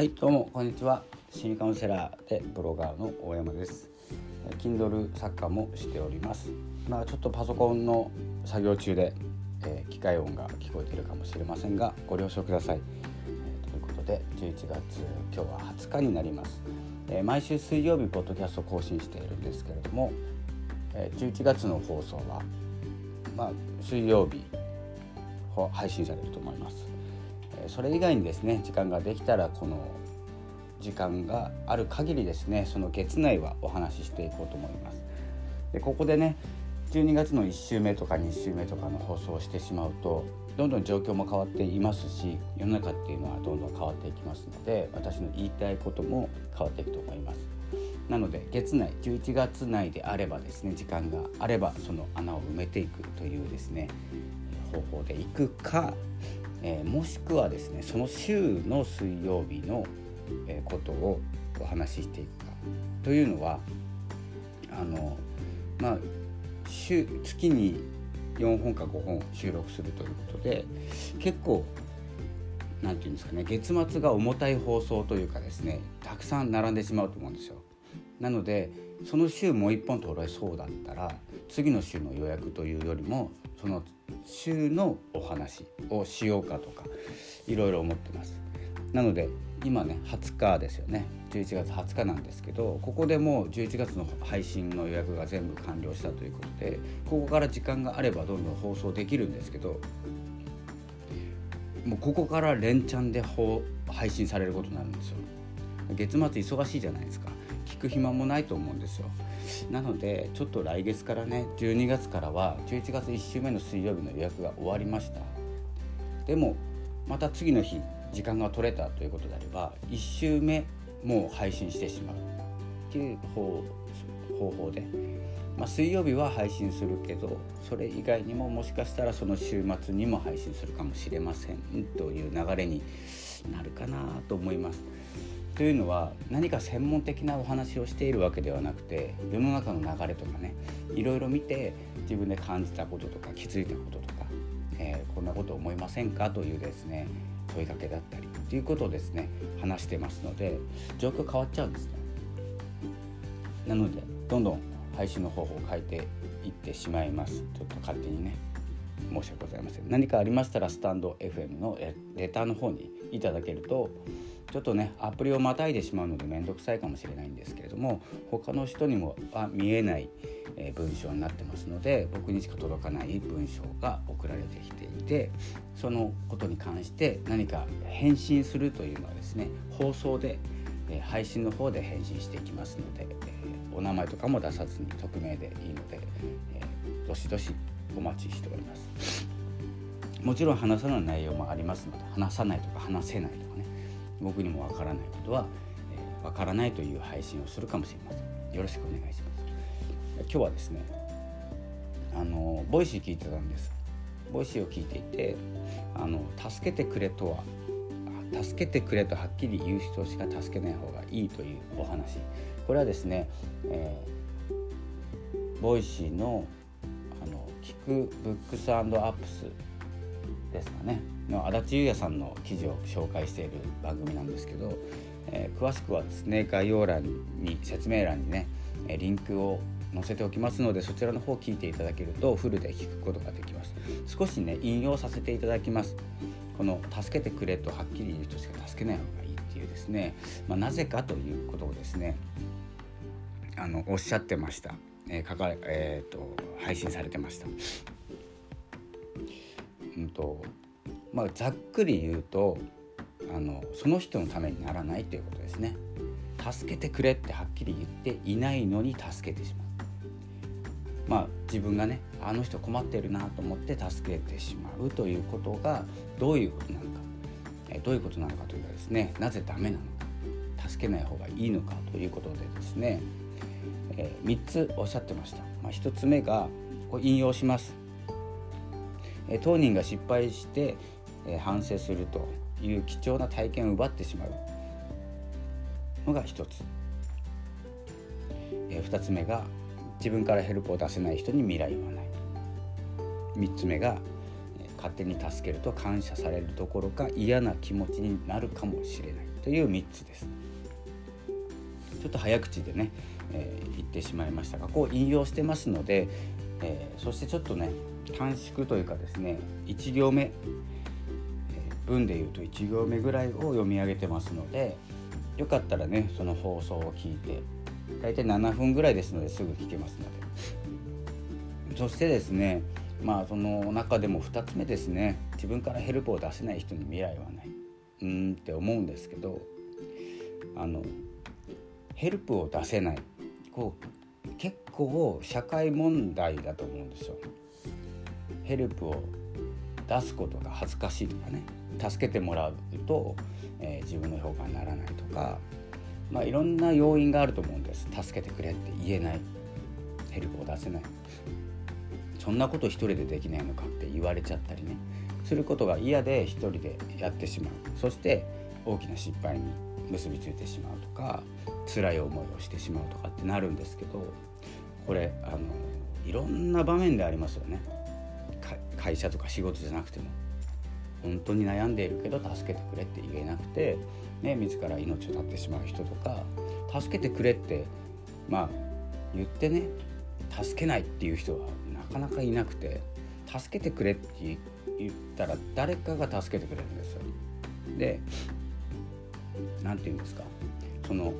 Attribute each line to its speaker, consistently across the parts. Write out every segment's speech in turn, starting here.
Speaker 1: はいどうもこんにちは。心理カウンセラーでブロガーの大山です。Kindle 作家もしております。まあちょっとパソコンの作業中で、えー、機械音が聞こえているかもしれませんがご了承ください、えー、ということで11月今日は20日になります、えー、毎週水曜日ポッドキャスト更新しているんですけれども、え11月の放送はまあ水曜日配信されると思います。それ以外にですね時間ができたらこの時間がある限りですねその月内はお話ししていこうと思います。でここでね12月の1週目とか2週目とかの放送をしてしまうとどんどん状況も変わっていますし世の中っていうのはどんどん変わっていきますので私の言いたいことも変わっていくと思います。なので月内11月内であればですね時間があればその穴を埋めていくというですね方法でいくかえー、もしくはですねその週の水曜日の、えー、ことをお話ししていくかというのはあのまあ週月に4本か5本収録するということで結構何て言うんですかね月末が重たい放送というかですねたくさん並んでしまうと思うんですよ。なのでその週もう1本取れそうだったら次の週の予約というよりもその週のお話をしようかとかいろいろ思ってます。なので今ね20日ですよね。11月20日なんですけどここでもう11月の配信の予約が全部完了したということでここから時間があればどんどん放送できるんですけどもうここから連チャンで配信されることになるんですよ。月末忙しいじゃないですか。く暇もないと思うんですよ。なのでちょっと来月からね12月からは11月1週目の水曜日の予約が終わりました。でもまた次の日時間が取れたということであれば1週目もう配信してしまう。っていう方法で、まあ、水曜日は配信するけどそれ以外にももしかしたらその週末にも配信するかもしれませんという流れになるかなと思います。というのは何か専門的なお話をしているわけではなくて世の中の流れとかねいろいろ見て自分で感じたこととか気づいたこととか、えー、こんなこと思いませんかというですね問いかけだったりということをですね話してますので状況変わっちゃうんですね。なのでどんどん配信の方法を変えていってしまいますちょっと勝手にね申し訳ございません何かありましたらスタンド FM のレターの方にいただけるとちょっとねアプリをまたいでしまうので面倒くさいかもしれないんですけれども他の人にもは見えない、え文章になってますので僕にしか届かない文章が送られてきていてそのことに関して何か返信するというのはですね放送で、え配信の方で返信していきますので、えお名前とかも出さずに匿名でいいので、えどしどしお待ちしております。もちろん話さない内容もありますので話さないとか話せないとかね僕にもわからないことはわ、えー、からないという配信をするかもしれません。よろしくお願いします。今日はですねあの Voicy 聞いてたんです。 Voicy を聞いていてあの助けてくれとは助けてくれとはっきり言う人しか助けない方がいいというお話。これはですね、えー、 Voicy のあの聞く Books&Apps ですかね。の安達裕哉さんの記事を紹介している番組なんですけど、えー、詳しくはですね概要欄に説明欄にねリンクを載せておきますのでそちらの方を聞いていただけるとフルで聞くことができます。少しね引用させていただきます。この「助けてくれ」とはっきり言う人しか助けない方がいいっていうですね、まあ、なぜかということをですねあのおっしゃってました、えーかかえーと配信されてました。うんとまあ、ざっくり言うとあのその人のためにならないということですね。助けてくれってはっきり言っていないのに助けてしまう。まあ自分がねあの人困ってるなと思って助けてしまうということがどういうことなのか、えどういうことなのかというとですねなぜダメなのか助けない方がいいのかということでですね、えー、3つおっしゃってました。まあ、1つ目がこ引用します当人が失敗して反省するという貴重な体験を奪ってしまう。のが一つ。二つ目が自分からヘルプを出せない人に未来はない。三つ目が勝手に助けると感謝されるどころか嫌な気持ちになるかもしれない。という3つです。ちょっと早口でね、えー、言ってしまいましたがこう引用してますので、えー、そしてちょっとね短縮というかですね1行目、えー、文で言うと1行目ぐらいを読み上げてますのでよかったらねその放送を聞いて大体7分ぐらいですのですぐ聞けますので。そしてですねまあその中でも2つ目ですね自分からヘルプを出せない人に未来はない。うーんって思うんですけどあのヘルプを出せない。こう結構社会問題だと思うんですよ。ヘルプを出すことが恥ずかしいとかね。助けてもらうと、えー、自分の評価にならないとか、まあ、いろんな要因があると思うんです。助けてくれって言えない。ヘルプを出せない。そんなこと一人でできないのかって言われちゃったりね。することが嫌で一人でやってしまう。そして大きな失敗に結びついてしまうとか辛い思いをしてしまうとかってなるんですけど。これあのいろんな場面でありますよね。会社とか仕事じゃなくても。本当に悩んでいるけど助けてくれって言えなくて、ね、自ら命を絶ってしまう人とか助けてくれってまあ言ってね助けないっていう人はなかなかいなくて助けてくれって言ったら誰かが助けてくれるんですよ。で何て言うんですか。その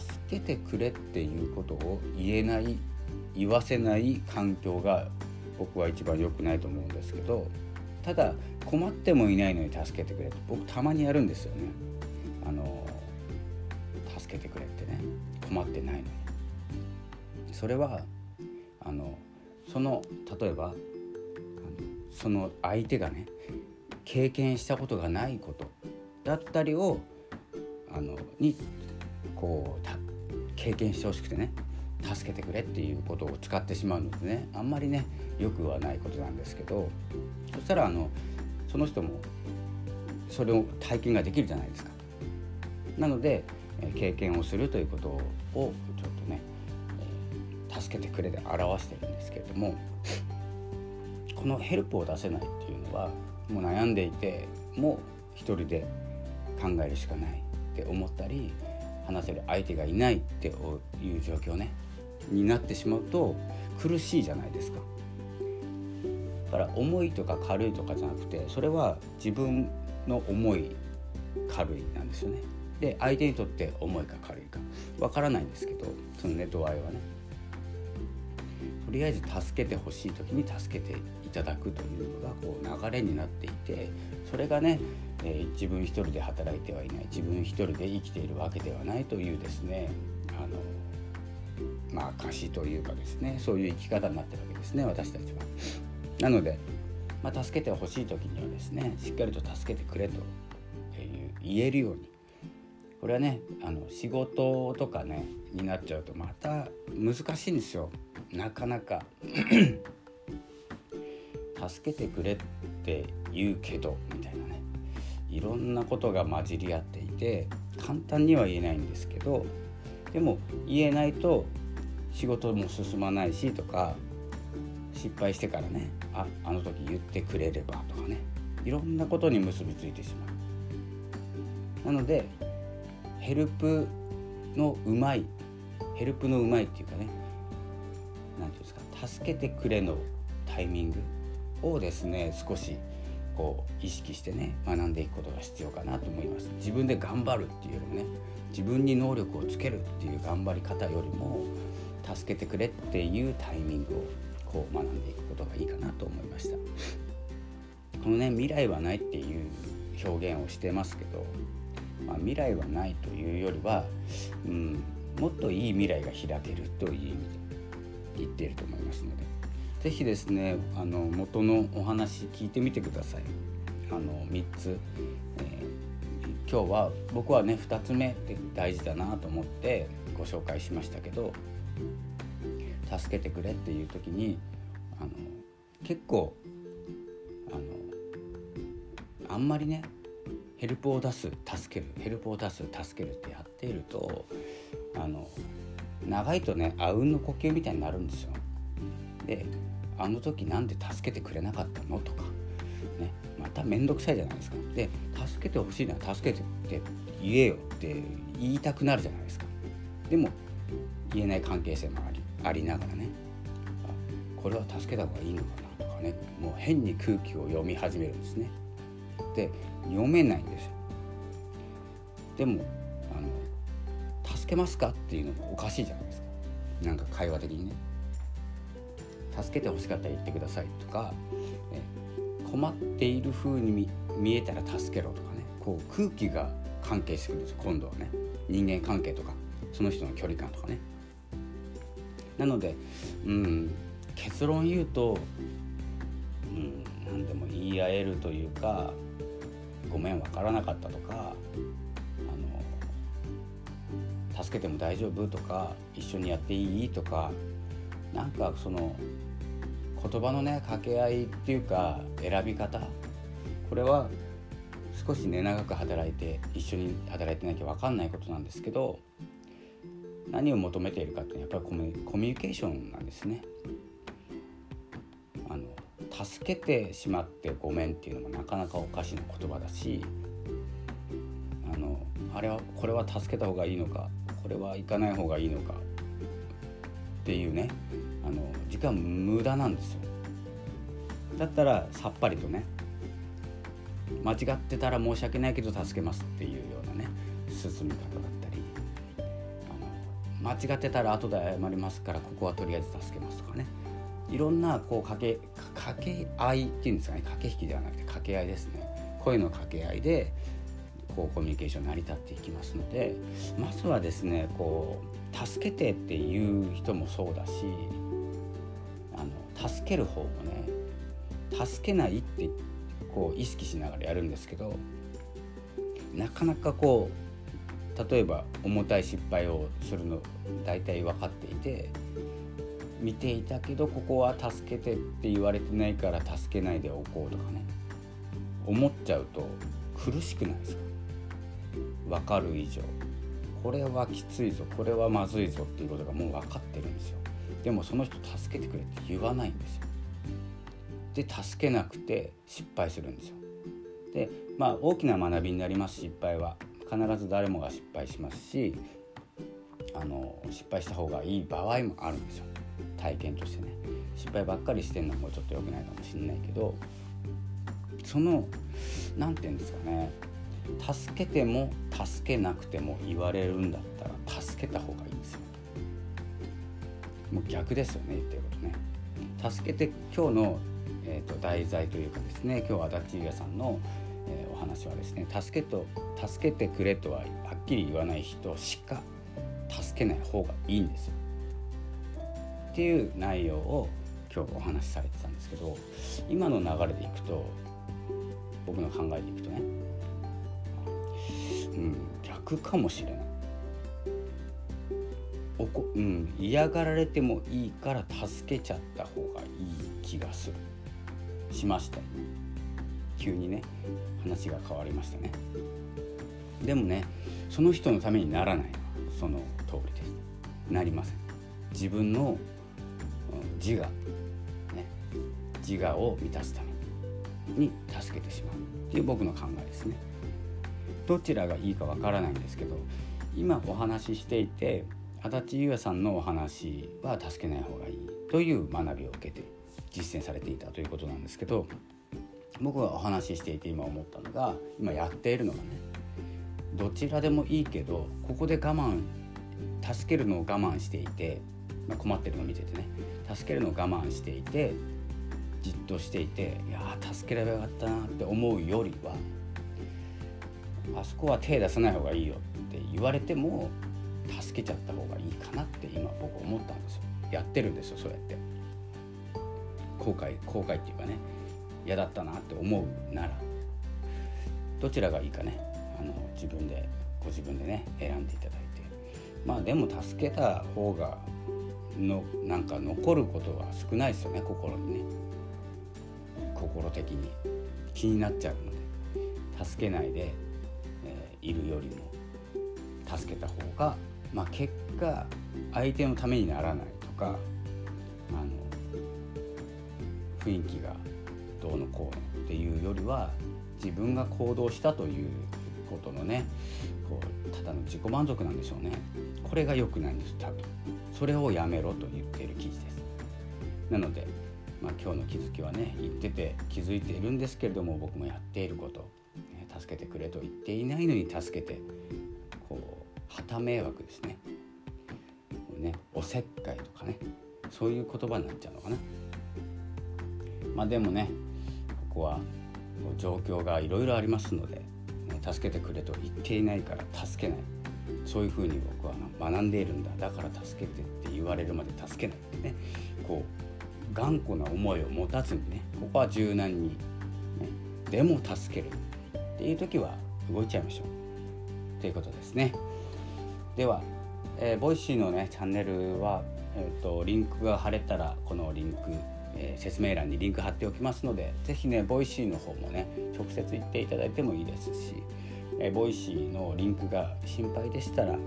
Speaker 1: 助けてくれっていうことを言えない言わせない環境が僕は一番良くないと思うんですけどただ困ってもいないのに助けてくれって僕たまにやるんですよね。あの助けてくれってね困ってないのに。それはあのその例えばその相手がね経験したことがないことだったりをあのにこう経験してほしくてね助けてくれっていうことを使ってしまうのでねあんまりねよくはないことなんですけどそしたらあのその人もそれを体験ができるじゃないですか。なので経験をするということをちょっとね助けてくれで表してるんですけれどもこのヘルプを出せないっていうのはもう悩んでいてもう一人で考えるしかないって思ったり話せる相手がいないっていう状況ねになってしまうと苦しいじゃないですか。だから重いとか軽いとかじゃなくてそれは自分の重い軽いなんですよね。で相手にとって重いか軽いかわからないんですけどそのね度合いはね。とりあえず助けてほしい時に助けていただくというのがこう流れになっていてそれがね、えー、自分一人で働いてはいない自分一人で生きているわけではないというですねあのまあ証というかですねそういう生き方になってるわけですね私たちは。なので、まあ、助けてほしい時にはですねしっかりと助けてくれという言えるように。これはねあの仕事とかねになっちゃうとまた難しいんですよ。なかなか。助けてくれって言うけどみたいな。いろんなことが混じり合っていて簡単には言えないんですけどでも言えないと仕事も進まないしとか失敗してからねああの時言ってくれればとかねいろんなことに結びついてしまう。なのでヘルプのうまいヘルプのうまいっていうかね何て言うんですか助けてくれのタイミングをですね少しこう意識してね学んでいくことが必要かなと思います。自分で頑張るっていうよりもね自分に能力をつけるっていう頑張り方よりも助けてくれっていうタイミングをこう学んでいくことがいいかなと思いました。このね未来はないっていう表現をしてますけど、まあ、未来はないというよりは、うん、もっといい未来が開けるという意味で言っていると思いますので是非ですねあの元のお話聞いてみてくださいあの3つ、えー、今日は僕はね2つ目って大事だなと思ってご紹介しましたけど助けてくれっていう時にあの結構あのあんまりねヘルプを出す助けるヘルプを出す助けるってやっているとあの長いとねあうんの呼吸みたいになるんですよ。であの時なんで助けてくれなかったの？とか。ね、また面倒くさいじゃないですか。で助けてほしいなら助けてって言えよって言いたくなるじゃないですか。でも言えない関係性もありありながらね。これは助けた方がいいのかなとかね。もう変に空気を読み始めるんですね。で読めないんですよ。でもあの助けますかっていうのもおかしいじゃないですか。なんか会話的にね。助けてほしかったら言ってくださいとか、え困っている風に見えたら助けろとかねこう空気が関係してくるんです今度はね。人間関係とかその人の距離感とかね。なのでうん結論言うと、うん、何でも言い合えるというかごめん分からなかったとかあの助けても大丈夫とか一緒にやっていいとかなんかその言葉のね掛け合いっていうか選び方これは少しね長く働いて一緒に働いてなきゃ分かんないことなんですけど何を求めているかってやっぱりコミュニケーションなんですね。あの助けてしまってごめんっていうのもなかなかおかしな言葉だしあのあれはこれは助けた方がいいのかこれは行かない方がいいのかっていうねあの時間無駄なんですよ。だったらさっぱりとね間違ってたら申し訳ないけど助けますっていうようなね進み方だったりあの間違ってたら後で謝りますからここはとりあえず助けますとかね。いろんなこう掛け掛け合いっていうんですかね。駆け引きではなくて掛け合いですね。声の掛け合いでこうコミュニケーション成り立っていきますのでまずはですねこう助けてっていう人もそうだし助ける方もね助けないってこう意識しながらやるんですけどなかなかこう例えば重たい失敗をするの大体分かっていて見ていたけどここは助けてって言われてないから助けないでおこうとかね思っちゃうと苦しくないですか？分かる以上。これはきついぞこれはまずいぞっていうことがもう分かってるんですよ。でもその人助けてくれって言わないんですよ。で助けなくて失敗するんですよ。でまあ大きな学びになります失敗は。必ず誰もが失敗しますしあの失敗した方がいい場合もあるんですよ。体験としてね。失敗ばっかりしてんのもちょっと良くないかもしれないけどその何て言うんですかね。助けても助けなくても言われるんだったら助けた方がいいんですよ。もう逆ですよね言ってることね。助けて今日の、えーと、題材というかですね今日足立優也さんの、えー、お話はですね助けと助けてくれとははっきり言わない人しか助けない方がいいんですよ。っていう内容を今日お話しされてたんですけど今の流れでいくと僕の考えでいくとねうん逆かもしれない。おこ、うん、嫌がられてもいいから助けちゃった方がいい気がする。しました急にね話が変わりましたね。でもねその人のためにならない。その通りです。なりません。自分の自我、ね、自我を満たすために助けてしまう。っていう僕の考えですね。どちらがいいかわからないんですけど今お話ししていて足立優也さんのお話は助けない方がいいという学びを受けて実践されていたということなんですけど僕がお話ししていて今思ったのが今やっているのがねどちらでもいいけどここで我慢助けるのを我慢していて、まあ、困ってるのを見ててね助けるのを我慢していてじっとしていていや助ければよかったなって思うよりはあそこは手出さない方がいいよって言われても助けちゃった方がいいかなって今僕思ったんですよ。やってるんですよそうやって。後悔後悔っていうかね嫌だったなって思うなら。どちらがいいかねあの自分でご自分でね選んでいただいて。まあでも助けた方がのなんか残ることは少ないですよね心にね。心的に。気になっちゃうので。助けないで、えー、いるよりも助けた方が、まあ、結果相手のためにならないとかあの雰囲気がどうのこうのっていうよりは自分が行動したということのねこうただの自己満足なんでしょうね。これが良くないんです多分。それをやめろと言っている記事です。なので、まあ、今日の気づきはね言ってて気づいているんですけれども僕もやっていること、ね、助けてくれと言っていないのに助けて旗迷惑ですね。ねおせっかいとかね。そういう言葉になっちゃうのかな。まあでもねここは状況がいろいろありますので、ね、助けてくれと言っていないから助けない。そういうふうに僕は学んでいるんだ。だから助けてって言われるまで助けないってね。こう頑固な思いを持たずにねここは柔軟に、ね、でも助ける。っていう時は動いちゃいましょう。ということですね。では、えー、 Voicy のねチャンネルは、えーとリンクが貼れたらこのリンクえー、説明欄にリンク貼っておきますので是非ね Voicy の方もね直接行っていただいてもいいですし、えー、 Voicy のリンクが心配でしたら、はい、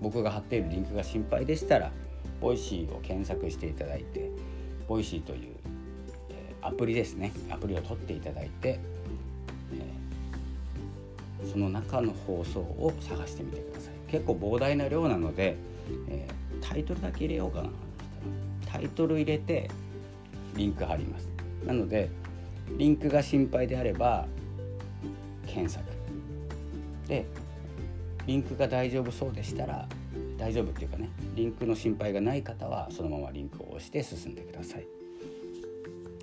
Speaker 1: 僕が貼っているリンクが心配でしたら Voicy を検索していただいて Voicy という、えー、アプリですねアプリを取っていただいて、えその中の放送を探してみてください。結構膨大な量なので、えタイトルだけ入れようかな。タイトル入れてリンク貼ります。なのでリンクが心配であれば検索。でリンクが大丈夫そうでしたら大丈夫っていうかねリンクの心配がない方はそのままリンクを押して進んでください。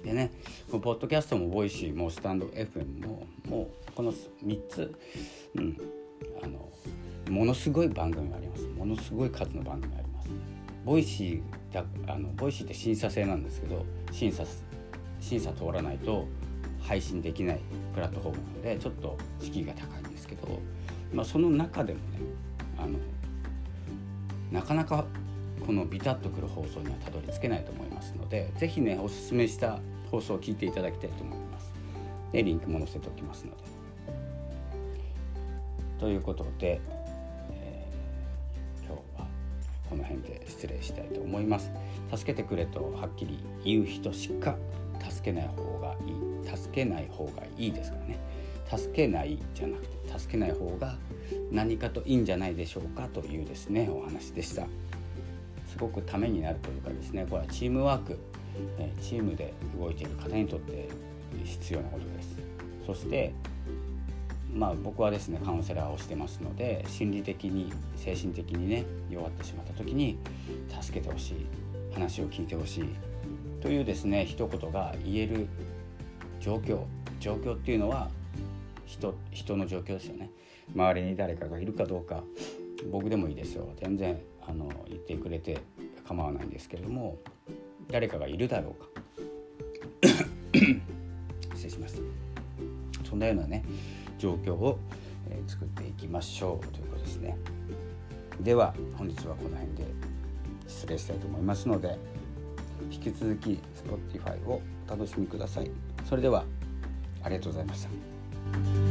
Speaker 1: でねこのポッドキャストもボイシーもスタンド FM ももうこの3つ、うん、あのものすごい番組がありますものすごい数の番組がありますVoicy あの Voicy って審査制なんですけど審査審査通らないと配信できないプラットフォームなのでちょっと敷居が高いんですけど、まあ、その中でもねあのなかなかこのビタッとくる放送にはたどり着けないと思いますので是非ねおすすめした放送を聞いていただきたいと思います。でリンクも載せておきますので。ということで、辺で失礼したいと思います。助けてくれとはっきり言う人しか助けない方がいい。助けない方がいいですからね。助けないじゃなくて助けない方が何かといいんじゃないでしょうかというですねお話でした。すごくためになるというかですねこれはチームワークチームで動いている方にとって必要なことです。そしてまあ僕はですねカウンセラーをしてますので心理的に精神的にね弱ってしまった時に助けてほしい話を聞いてほしいというですね一言が言える状況。状況っていうのは人人の状況ですよね。周りに誰かがいるかどうか僕でもいいですよ。全然あの言ってくれて構わないんですけれども誰かがいるだろうか。失礼しましたそんなようなね状況を、え、作っていきましょうということですね。では本日はこの辺で失礼したいと思いますので引き続き Spotify をお楽しみください。それではありがとうございました。